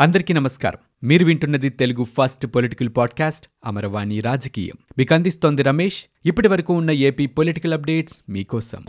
అందరికీ నమస్కారం. మీరు వింటున్నది Telugu first political podcast Amaravani రాజకీయం. మీకు అందిస్తోంది రమేష్. ఇప్పటి వరకు ఉన్న ఏపీ పొలిటికల్ అప్డేట్స్ మీకోసం.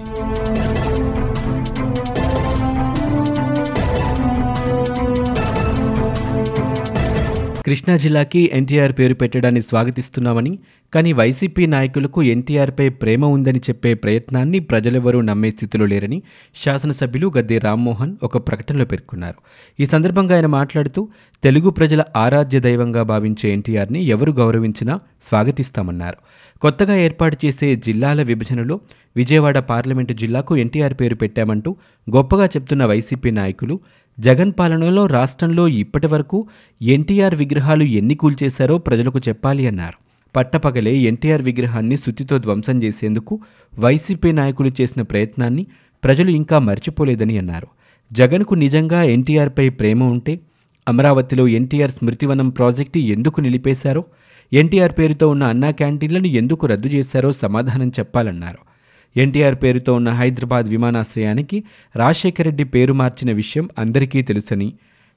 కృష్ణా జిల్లాకి ఎన్టీఆర్ పేరు పెట్టడాన్ని స్వాగతిస్తున్నామని కానీ వైసీపీ నాయకులకు ఎన్టీఆర్పై ప్రేమ ఉందని చెప్పే ప్రయత్నాన్ని ప్రజలెవరూ నమ్మే స్థితిలో లేరని శాసనసభ్యులు గద్దె రామ్మోహన్ ఒక ప్రకటనలో పేర్కొన్నారు. ఈ సందర్భంగా ఆయన మాట్లాడుతూ తెలుగు ప్రజల ఆరాధ్య దైవంగా భావించే ఎన్టీఆర్ని ఎవరు గౌరవించినా స్వాగతిస్తామన్నారు. కొత్తగా ఏర్పాటు చేసే జిల్లాల విభజనలో విజయవాడ పార్లమెంటు జిల్లాకు ఎన్టీఆర్ పేరు పెట్టామంటూ గొప్పగా చెప్తున్న వైసీపీ నాయకులు జగన్ పాలనలో రాష్ట్రంలో ఇప్పటి వరకు ఎన్టీఆర్ విగ్రహాలు ఎన్ని కూల్చేశారో ప్రజలకు చెప్పాలి అన్నారు. పట్టపగలే ఎన్టీఆర్ విగ్రహాన్ని సుత్తితో ధ్వంసం చేసేందుకు వైసీపీ నాయకులు చేసిన ప్రయత్నాన్ని ప్రజలు ఇంకా మర్చిపోలేదని అన్నారు. జగన్కు నిజంగా ఎన్టీఆర్పై ప్రేమ ఉంటే అమరావతిలో ఎన్టీఆర్ స్మృతివనం ప్రాజెక్టు ఎందుకు నిలిపేశారో ఎన్టీఆర్ పేరుతో ఉన్న అన్నా క్యాంటీన్లను ఎందుకు రద్దు చేశారో సమాధానం చెప్పాలన్నారు. ఎన్టీఆర్ పేరుతో ఉన్న హైదరాబాద్ విమానాశ్రయానికి రాజశేఖర రెడ్డి పేరు మార్చిన విషయం అందరికీ తెలుసని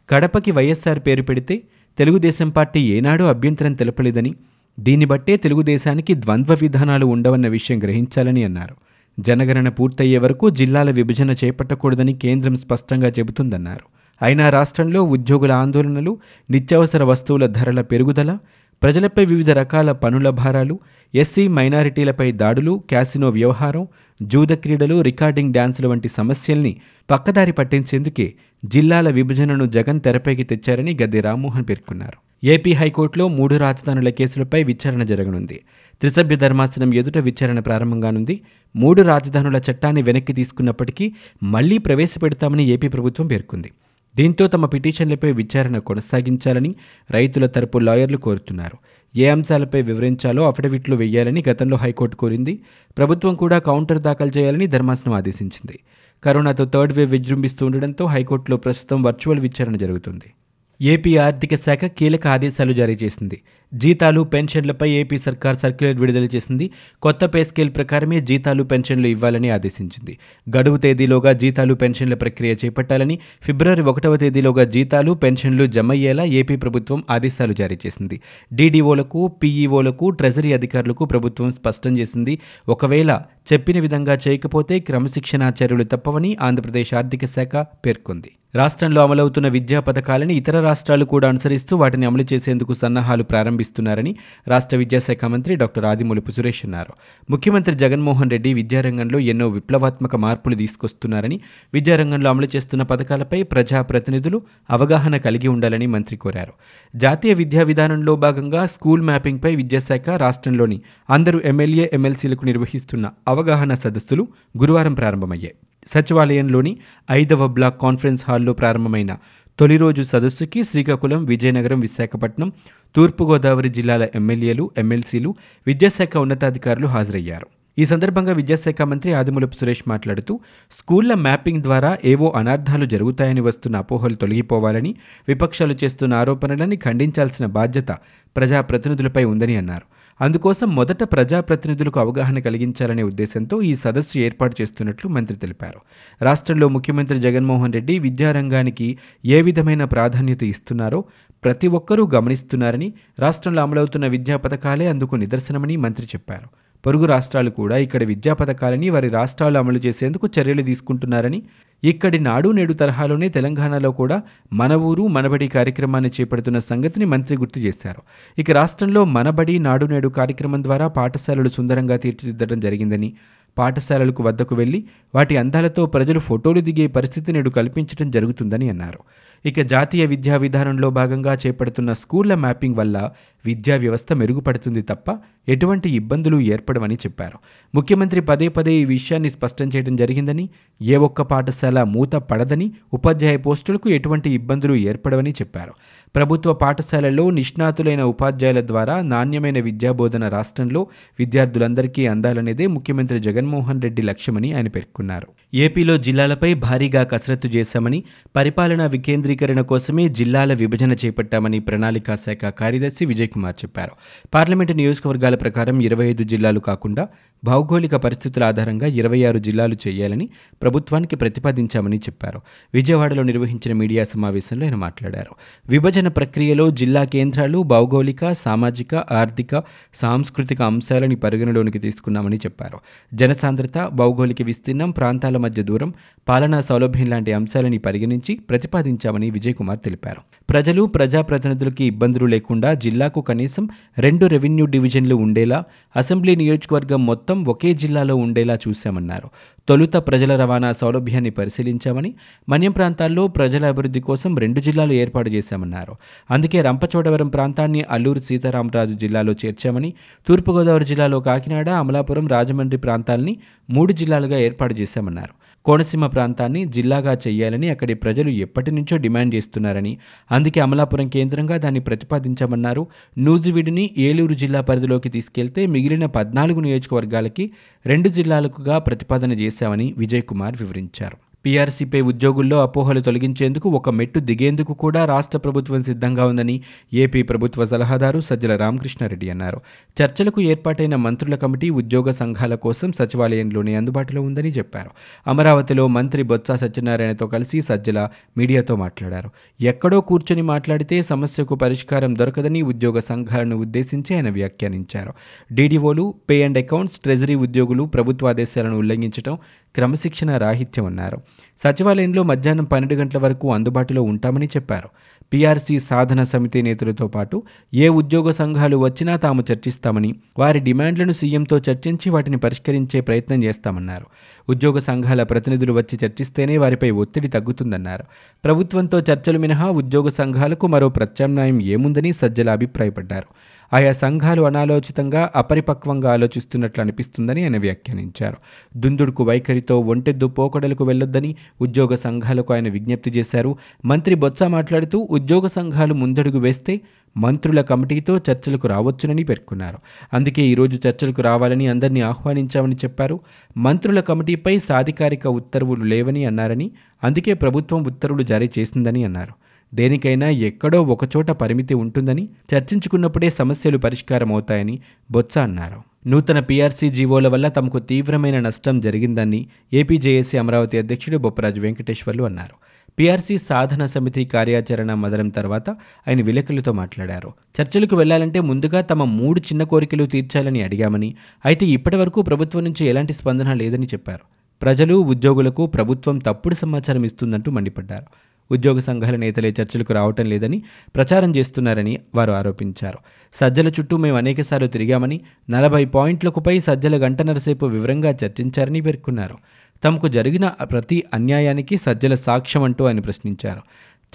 కడపకి వైఎస్ఆర్ పేరు పెడితే తెలుగుదేశం పార్టీ ఏనాడూ అభ్యంతరం తెలపలేదని దీన్ని బట్టే తెలుగుదేశానికి ద్వంద్వ విధానాలు ఉండవన్న విషయం గ్రహించాలని అన్నారు. జనగణన పూర్తయ్యే వరకు జిల్లాల విభజన చేపట్టకూడదని కేంద్రం స్పష్టంగా చెబుతుందన్నారు. అయినా రాష్ట్రంలో ఉద్యోగుల ఆందోళనలు నిత్యావసర వస్తువుల ధరల పెరుగుదల ప్రజలపై వివిధ రకాల పనుల భారాలు ఎస్సీ మైనారిటీలపై దాడులు క్యాసినో వ్యవహారం జూద క్రీడలు రికార్డింగ్ డ్యాన్సులు వంటి సమస్యల్ని పక్కదారి పట్టించేందుకే జిల్లాల విభజనను జగన్ తెరపైకి తెచ్చారని గద్దె రామ్మోహన్ పేర్కొన్నారు. ఏపీ హైకోర్టులో మూడు రాజధానుల కేసులపై విచారణ జరగనుంది. త్రిసభ్య ధర్మాసనం ఎదుట విచారణ ప్రారంభంగానుంది. మూడు రాజధానుల చట్టాన్ని వెనక్కి తీసుకున్నప్పటికీ మళ్ళీ ప్రవేశపెడతామని ఏపీ ప్రభుత్వం పేర్కొంది. దీంతో తమ పిటిషన్లపై విచారణ కొనసాగించాలని రైతుల తరపు లాయర్లు కోరుతున్నారు. ఏ అంశాలపై వివరించాలో అఫిడవిట్లు వేయాలని గతంలో హైకోర్టు కోరింది. ప్రభుత్వం కూడా కౌంటర్ దాఖలు చేయాలని ధర్మాసనం ఆదేశించింది. కరోనాతో థర్డ్ వేవ్ విజృంభిస్తూ ఉండడంతో హైకోర్టులో ప్రస్తుతం వర్చువల్ విచారణ జరుగుతుంది. ఏపీ ఆర్థిక శాఖ కీలక ఆదేశాలు జారీ చేసింది. జీతాలు పెన్షన్లపై ఏపీ సర్కార్ సర్క్యులర్ విడుదల చేసింది. కొత్త పే స్కేల్ ప్రకారమే జీతాలు పెన్షన్లు ఇవ్వాలని ఆదేశించింది. గడువు తేదీలోగా జీతాలు పెన్షన్ల ప్రక్రియ చేపట్టాలని ఫిబ్రవరి ఒకటవ తేదీలోగా జీతాలు పెన్షన్లు జమయ్యేలా ఏపీ ప్రభుత్వం ఆదేశాలు జారీ చేసింది. డీడీఓలకు పీఈఓలకు ట్రెజరీ అధికారులకు ప్రభుత్వం స్పష్టం చేసింది. ఒకవేళ చెప్పిన విధంగా చేయకపోతే క్రమశిక్షణా చర్యలు తప్పవని ఆంధ్రప్రదేశ్ ఆర్థిక శాఖ పేర్కొంది. రాష్ట్రంలో అమలవుతున్న విద్యా పథకాలని ఇతర రాష్ట్రాలు కూడా అనుసరిస్తూ వాటిని అమలు చేసేందుకు సన్నాహాలు ప్రారంభిస్తున్నారని రాష్ట్ర విద్యాశాఖ మంత్రి డాక్టర్ ఆదిమూలపు సురేష్ అన్నారు. ముఖ్యమంత్రి జగన్మోహన్ రెడ్డి విద్యారంగంలో ఎన్నో విప్లవాత్మక మార్పులు తీసుకొస్తున్నారని విద్యారంగంలో అమలు చేస్తున్న పథకాలపై ప్రజాప్రతినిధులు అవగాహన కలిగి ఉండాలని మంత్రి కోరారు. జాతీయ విద్యా విధానంలో భాగంగా స్కూల్ మ్యాపింగ్పై విద్యాశాఖ రాష్ట్రంలోని అందరూ ఎమ్మెల్యే ఎమ్మెల్సీలకు నిర్వహిస్తున్న అవగాహన సదస్సులు గురువారం ప్రారంభమయ్యాయి. సచివాలయంలోని ఐదవ బ్లాక్ కాన్ఫరెన్స్ హాల్లో ప్రారంభమైన తొలి రోజు సదస్సుకి శ్రీకాకుళం విజయనగరం విశాఖపట్నం తూర్పుగోదావరి జిల్లాల ఎమ్మెల్యేలు ఎమ్మెల్సీలు విద్యాశాఖ ఉన్నతాధికారులు హాజరయ్యారు. ఈ సందర్భంగా విద్యాశాఖ మంత్రి ఆదిమూలపు సురేష్ మాట్లాడుతూ స్కూళ్ళ మ్యాపింగ్ ద్వారా ఏవో అనార్థాలు జరుగుతాయని వస్తున్న అపోహలు తొలగిపోవాలని విపక్షాలు చేస్తున్న ఆరోపణలని ఖండించాల్సిన బాధ్యత ప్రజాప్రతినిధులపై ఉందని అన్నారు. అందుకోసం మొదట ప్రజాప్రతినిధులకు అవగాహన కలిగించాలనే ఉద్దేశంతో ఈ సదస్సు ఏర్పాటు చేస్తున్నట్లు మంత్రి తెలిపారు. రాష్ట్రంలో ముఖ్యమంత్రి జగన్మోహన్ రెడ్డి విద్యారంగానికి ఏ విధమైన ప్రాధాన్యత ఇస్తున్నారో ప్రతి ఒక్కరూ గమనిస్తున్నారని రాష్ట్రంలో అమలవుతున్న విద్యా పథకాలే అందుకు నిదర్శనమని మంత్రి చెప్పారు. పొరుగు రాష్ట్రాలు కూడా ఇక్కడ విద్యా పథకాలని వారి రాష్ట్రాలు అమలు చేసేందుకు చర్యలు తీసుకుంటున్నారని ఇక్కడి నాడు నేడు తరహాలోనే తెలంగాణలో కూడా మన ఊరు మనబడి కార్యక్రమాన్ని చేపడుతున్న సంగతిని మంత్రి గుర్తు చేశారు. ఇక రాష్ట్రంలో మనబడి నాడు నేడు కార్యక్రమం ద్వారా పాఠశాలలు సుందరంగా తీర్చిదిద్దడం జరిగిందని పాఠశాలలకు వద్దకు వెళ్ళి వాటి అందాలతో ప్రజలు ఫోటోలు దిగే పరిస్థితి నేడు కల్పించడం జరుగుతుందని అన్నారు. ఇక జాతీయ విద్యా విధానంలో భాగంగా చేపడుతున్న స్కూళ్ళ మ్యాపింగ్ వల్ల విద్యా వ్యవస్థ మెరుగుపడుతుంది తప్ప ఎటువంటి ఇబ్బందులు ఏర్పడవని చెప్పారు. ముఖ్యమంత్రి పదే పదే ఈ విషయాన్ని స్పష్టం చేయడం జరిగిందని ఏ ఒక్క పాఠశాల మూత పడదని ఉపాధ్యాయ పోస్టులకు ఎటువంటి ఇబ్బందులు ఏర్పడవని చెప్పారు. ప్రభుత్వ పాఠశాలల్లో నిష్ణాతులైన ఉపాధ్యాయుల ద్వారా నాణ్యమైన విద్యాబోధన రాష్ట్రంలో విద్యార్థులందరికీ అందాలనేదే ముఖ్యమంత్రి జగన్మోహన్ రెడ్డి లక్ష్యమని ఆయన పేర్కొన్నారు. ఏపీలో జిల్లాలపై భారీగా కసరత్తు చేశామని పరిపాలనా వికేంద్రీకరణ కోసమే జిల్లాల విభజన చేపట్టామని ప్రణాళికా శాఖ కార్యదర్శి విజయ్ కుమార్ చెప్పారు. పార్లమెంటు నియోజకవర్గాల ప్రకారం ఇరవై ఐదు జిల్లాలు కాకుండా భౌగోళిక పరిస్థితుల ఆధారంగా ఇరవై ఆరు జిల్లాలు చేయాలని ప్రభుత్వానికి ప్రతిపాదించామని చెప్పారు. విజయవాడలో నిర్వహించిన మీడియా సమావేశంలో ఆయన మాట్లాడారు. విభజన ప్రక్రియలో జిల్లా కేంద్రాలు భౌగోళిక సామాజిక ఆర్థిక సాంస్కృతిక అంశాలని పరిగణలోనికి తీసుకున్నామని చెప్పారు. జనసాంద్రత భౌగోళిక విస్తీర్ణం ప్రాంతాల మధ్య దూరం పాలనా సౌలభ్యం లాంటి అంశాలని పరిగణించి ప్రతిపాదించామని విజయ్ కుమార్ తెలిపారు. ప్రజలు ప్రజాప్రతినిధులకి ఇబ్బందులు లేకుండా జిల్లాకు కనీసం రెండు రెవెన్యూ డివిజన్లు ఉండేలా అసెంబ్లీ నియోజకవర్గం మొత్తం ఒకే జిల్లాలో ఉండేలా చూశామన్నారు. తొలుత ప్రజల రవాణా సౌలభ్యాన్ని పరిశీలించామని మన్యం ప్రాంతాల్లో ప్రజల అభివృద్ధి కోసం రెండు జిల్లాలు ఏర్పాటు చేశామన్నారు. అందుకే రంపచోడవరం ప్రాంతాన్ని అల్లూరు సీతారామరాజు జిల్లాలో చేర్చామని తూర్పుగోదావరి జిల్లాలో కాకినాడ అమలాపురం రాజమండ్రి ప్రాంతాల్ని మూడు జిల్లాలుగా ఏర్పాటు చేశామన్నారు. కోనసీమ ప్రాంతాన్ని జిల్లాగా చేయాలని అక్కడి ప్రజలు ఎప్పటి నుంచో డిమాండ్ చేస్తున్నారని అందుకే అమలాపురం కేంద్రంగా దాన్ని ప్రతిపాదించామన్నారు. నూజివీడుని ఏలూరు జిల్లా పరిధిలోకి తీసుకెళ్తే మిగిలిన పద్నాలుగు నియోజకవర్గాలకి రెండు జిల్లాలకుగా ప్రతిపాదన చేశామని విజయ్ కుమార్ వివరించారు. పీఆర్సీపై ఉద్యోగుల్లో అపోహలు తొలగించేందుకు ఒక మెట్టు దిగేందుకు కూడా రాష్ట్ర ప్రభుత్వం సిద్ధంగా ఉందని ఏపీ ప్రభుత్వ సలహాదారు సజ్జల రామకృష్ణారెడ్డి అన్నారు. చర్చలకు ఏర్పాటైన మంత్రుల కమిటీ ఉద్యోగ సంఘాల కోసం సచివాలయంలోనే అందుబాటులో ఉందని చెప్పారు. అమరావతిలో మంత్రి బొత్స సత్యనారాయణతో కలిసి సజ్జల మీడియాతో మాట్లాడారు. ఎక్కడో కూర్చొని మాట్లాడితే సమస్యకు పరిష్కారం దొరకదని ఉద్యోగ సంఘాలను ఉద్దేశించి ఆయన వ్యాఖ్యానించారు. డీడీఓలు పే అండ్ అకౌంట్స్ ట్రెజరీ ఉద్యోగులు ప్రభుత్వ ఆదేశాలను ఉల్లంఘించడం క్రమశిక్షణ రాహిత్యం అన్నారు. సచివాలయంలో మధ్యాహ్నం పన్నెండు గంటల వరకు అందుబాటులో ఉంటామని చెప్పారు. పీఆర్సీ సాధన సమితి నేతలతో పాటు ఏ ఉద్యోగ సంఘాలు వచ్చినా తాము చర్చిస్తామని వారి డిమాండ్లను సీఎంతో చర్చించి వాటిని పరిష్కరించే ప్రయత్నం చేస్తామన్నారు. ఉద్యోగ సంఘాల ప్రతినిధులు వచ్చి చర్చిస్తేనే వారిపై ఒత్తిడి తగ్గుతుందన్నారు. ప్రభుత్వంతో చర్చలు మినహా ఉద్యోగ సంఘాలకు మరో ప్రత్యామ్నాయం ఏముందని సజ్జల అభిప్రాయపడ్డారు. ఆయా సంఘాలు అనాలోచితంగా అపరిపక్వంగా ఆలోచిస్తున్నట్లు అనిపిస్తుందని ఆయన వ్యాఖ్యానించారు. దుందుడుకు వైఖరితో ఒంటెద్దు పోకడలకు వెళ్ళొద్దని ఉద్యోగ సంఘాలకు ఆయన విజ్ఞప్తి చేశారు. మంత్రి బొత్స మాట్లాడుతూ ఉద్యోగ సంఘాలు ముందడుగు వేస్తే మంత్రుల కమిటీతో చర్చలకు రావచ్చునని పేర్కొన్నారు. అందుకే ఈరోజు చర్చలకు రావాలని అందరినీ ఆహ్వానించామని చెప్పారు. మంత్రుల కమిటీపై సాధికారిక ఉత్తర్వులు లేవని అన్నారని అందుకే ప్రభుత్వం ఉత్తర్వులు జారీ చేసిందని అన్నారు. దేనికైనా ఎక్కడో ఒకచోట పరిమితి ఉంటుందని చర్చించుకున్నప్పుడే సమస్యలు పరిష్కారం అవుతాయని బొత్స అన్నారు. నూతన పీఆర్సీ జీవోల వల్ల తమకు తీవ్రమైన నష్టం జరిగిందని ఏపీజేఏసీ అమరావతి అధ్యక్షుడు బొప్పరాజు వెంకటేశ్వర్లు అన్నారు. పీఆర్సీ సాధన సమితి కార్యాచరణ మొదలం తర్వాత ఆయన విలేకరులతో మాట్లాడారు. చర్చలకు వెళ్ళాలంటే ముందుగా తమ మూడు చిన్న కోరికలు తీర్చాలని అడిగామని అయితే ఇప్పటివరకు ప్రభుత్వం నుంచి ఎలాంటి స్పందన లేదని చెప్పారు. ప్రజలు ఉద్యోగులకు ప్రభుత్వం తప్పుడు సమాచారం ఇస్తుందంటూ మండిపడ్డారు. ఉద్యోగ సంఘాల నేతలే చర్చలకు రావటం లేదని ప్రచారం చేస్తున్నారని వారు ఆరోపించారు. సజ్జల చుట్టూ మేము అనేకసార్లు తిరిగామని నలభై పాయింట్లకుపై సజ్జల గంటన్నరసేపు వివరంగా చర్చించారని పేర్కొన్నారు. తమకు జరిగిన ప్రతి అన్యాయానికి సజ్జల సాక్ష్యం అంటూ ఆయన ప్రశ్నించారు.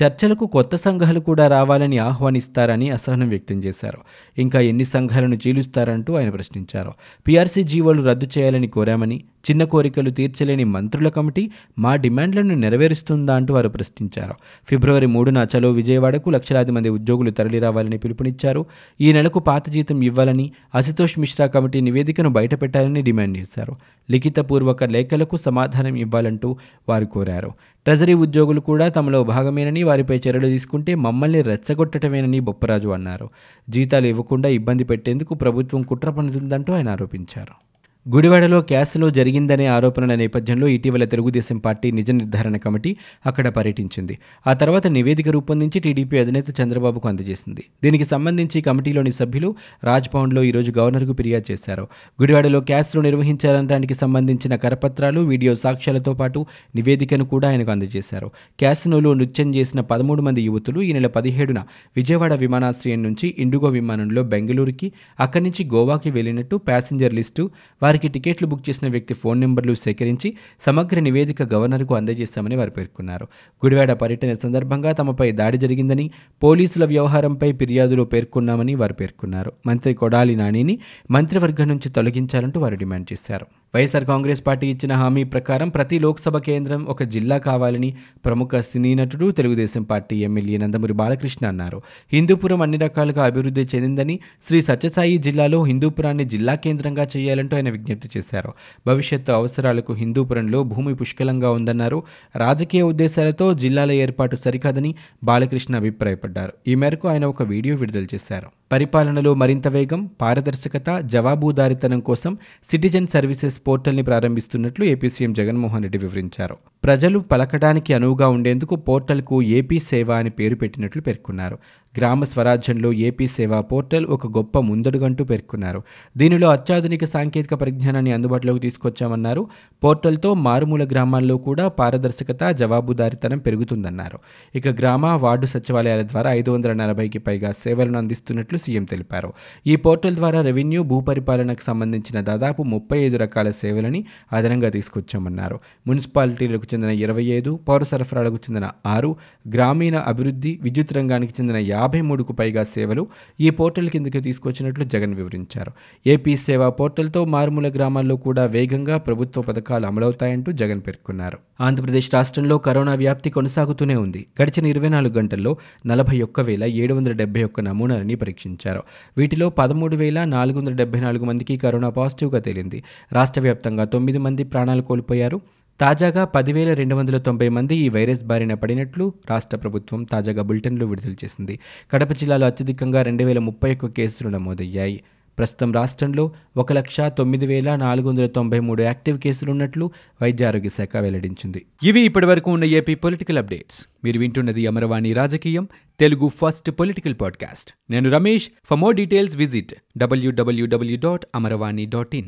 చర్చలకు కొత్త సంఘాలు కూడా రావాలని ఆహ్వానిస్తారని అసహనం వ్యక్తం చేశారు. ఇంకా ఎన్ని సంఘాలను చీలుస్తారంటూ ఆయన ప్రశ్నించారు. పీఆర్సీ జీవోలు రద్దు చేయాలని కోరామని చిన్న కోరికలు తీర్చలేని మంత్రుల కమిటీ మా డిమాండ్లను నెరవేరుస్తుందా అంటూ వారు ప్రశ్నించారు. ఫిబ్రవరి మూడున చలో విజయవాడకు లక్షలాది మంది ఉద్యోగులు తరలిరావాలని పిలుపునిచ్చారు. ఈ నెలకు పాత జీతం ఇవ్వాలని అశుతోష్ మిశ్రా కమిటీ నివేదికను బయటపెట్టాలని డిమాండ్ చేశారు. లిఖితపూర్వక లేఖలకు సమాధానం ఇవ్వాలంటూ వారు కోరారు. ట్రెజరీ ఉద్యోగులు కూడా తమలో భాగమేనని వారిపై చర్యలు తీసుకుంటే మమ్మల్ని రెచ్చగొట్టటమేనని బొప్పరాజు అన్నారు. జీతాలు ఇవ్వకుండా ఇబ్బంది పెట్టేందుకు ప్రభుత్వం కుట్ర పనుతుందంటూ ఆయన ఆరోపించారు. గుడివాడలో క్యాస్లో జరిగిందనే ఆరోపణల నేపథ్యంలో ఇటీవల తెలుగుదేశం పార్టీ నిజ నిర్ధారణ కమిటీ అక్కడ పర్యటించింది. ఆ తర్వాత నివేదిక రూపొందించి టీడీపీ అధినేత చంద్రబాబుకు అందజేసింది. దీనికి సంబంధించి కమిటీలోని సభ్యులు రాజ్భవన్లో ఈరోజు గవర్నర్కు ఫిర్యాదు చేశారు. గుడివాడలో క్యాస్లో నిర్వహించారనడానికి సంబంధించిన కరపత్రాలు వీడియో సాక్ష్యాలతో పాటు నివేదికను కూడా ఆయనకు అందజేశారు. క్యాసినోలో నృత్యం చేసిన పదమూడు మంది యువతులు ఈ నెల పదిహేడున విజయవాడ విమానాశ్రయం నుంచి ఇండిగో విమానంలో బెంగళూరుకి అక్కడి నుంచి గోవాకి వెళ్ళినట్టు ప్యాసింజర్ లిస్టు వారి వారికి టికెట్లు బుక్ చేసిన వ్యక్తి ఫోన్ నెంబర్లు సేకరించి సమగ్ర నివేదిక గవర్నర్కు అందజేస్తామని వారు పేర్కొన్నారు. గుడివాడ పర్యటన సందర్భంగా తమపై దాడి జరిగిందని పోలీసుల వ్యవహారంపై ఫిర్యాదులో పేర్కొన్నామని వారు పేర్కొన్నారు. మంత్రి కొడాలి నానిని మంత్రివర్గం నుంచి తొలగించాలంటూ వారు డిమాండ్ చేశారు. వైఎస్ఆర్ కాంగ్రెస్ పార్టీ ఇచ్చిన హామీ ప్రకారం ప్రతి లోక్సభ కేంద్రం ఒక జిల్లా కావాలని ప్రముఖ సినీ నటుడు తెలుగుదేశం పార్టీ ఎమ్మెల్యే నందమూరి బాలకృష్ణ అన్నారు. హిందూపురం అన్ని రకాలుగా అభివృద్ధి చెందిందని శ్రీ సత్యసాయి జిల్లాలో హిందూపురాన్ని జిల్లా కేంద్రంగా చేయాలంటూ ఆయన విజ్ఞప్తి చేశారు. భవిష్యత్తు అవసరాలకు హిందూపురంలో భూమి పుష్కలంగా ఉందన్నారు. రాజకీయ ఉద్దేశాలతో జిల్లాల ఏర్పాటు సరికాదని బాలకృష్ణ అభిప్రాయపడ్డారు. ఈ మేరకు ఆయన ఒక వీడియో విడుదల చేశారు. పరిపాలనలో మరింత వేగం పారదర్శకత జవాబుదారితనం కోసం సిటిజన్ సర్వీసెస్ పోర్టల్ని ప్రారంభిస్తున్నట్లు ఏపీ సీఎం జగన్మోహన్ రెడ్డి వివరించారు. ప్రజలు పలకడానికి అనువుగా ఉండేందుకు పోర్టల్కు ఏపీ సేవ అని పేరు పెట్టినట్లు పేర్కొన్నారు. గ్రామ స్వరాజ్యంలో ఏపీ సేవా పోర్టల్ ఒక గొప్ప ముందడుగంటూ పేర్కొన్నారు. దీనిలో అత్యాధునిక సాంకేతిక పరిజ్ఞానాన్ని అందుబాటులోకి తీసుకొచ్చామన్నారు. పోర్టల్తో మారుమూల గ్రామాల్లో కూడా పారదర్శకత జవాబుదారితనం పెరుగుతుందన్నారు. ఇక గ్రామ వార్డు సచివాలయాల ద్వారా ఐదు వందల నలభైకి పైగా సేవలను అందిస్తున్నట్లు సీఎం తెలిపారు. ఈ పోర్టల్ ద్వారా రెవెన్యూ భూపరిపాలనకు సంబంధించిన దాదాపు ముప్పై ఐదు రకాల సేవలని అదనంగా తీసుకొచ్చామన్నారు. మున్సిపాలిటీలకు చెందిన ఇరవై ఐదు పౌర సరఫరాలకు చెందిన ఆరు గ్రామీణ అభివృద్ధి విద్యుత్ రంగానికి చెందిన యాభై మూడుకు పైగా సేవలు ఈ పోర్టల్ కిందకి తీసుకొచ్చినట్లు జగన్ వివరించారు. ఏపీ సేవా పోర్టల్తో మారుమూల గ్రామాల్లో కూడా వేగంగా ప్రభుత్వ పథకాలు అమలవుతాయంటూ జగన్ పేర్కొన్నారు. ఆంధ్రప్రదేశ్ రాష్ట్రంలో కరోనా వ్యాప్తి కొనసాగుతూనే ఉంది. గడిచిన ఇరవై నాలుగు గంటల్లో నలభై ఒక్క వేల ఏడు వందల డెబ్బై ఒక్క నమూనాలని పరీక్షించారు. వీటిలో పదమూడు వేల నాలుగు వందల డెబ్బై నాలుగు మందికి కరోనా పాజిటివ్గా తేలింది. రాష్ట్ర వ్యాప్తంగా తొమ్మిది మంది ప్రాణాలు కోల్పోయారు. తాజాగా పదివేల రెండు వందల తొంభై మంది ఈ వైరస్ బారిన పడినట్లు రాష్ట్ర ప్రభుత్వం తాజాగా బులెటిన్లు విడుదల చేసింది. కడప జిల్లాలో అత్యధికంగా రెండు వేల ముప్పై ఒక్క కేసులు నమోదయ్యాయి. ప్రస్తుతం రాష్ట్రంలో ఒక లక్ష తొమ్మిది వేల నాలుగు వందల తొంభై మూడు యాక్టివ్ కేసులు ఉన్నట్లు వైద్య ఆరోగ్య శాఖ వెల్లడించింది. ఇవి ఇప్పటివరకు ఉన్న ఏపీ పొలిటికల్ అప్డేట్స్. మీరు వింటున్నది అమరవాణి రాజకీయం తెలుగు ఫస్ట్ పొలిటికల్ పాడ్కాస్ట్. నేను Ramesh. For more details visit W W W dot Amaravani dot in.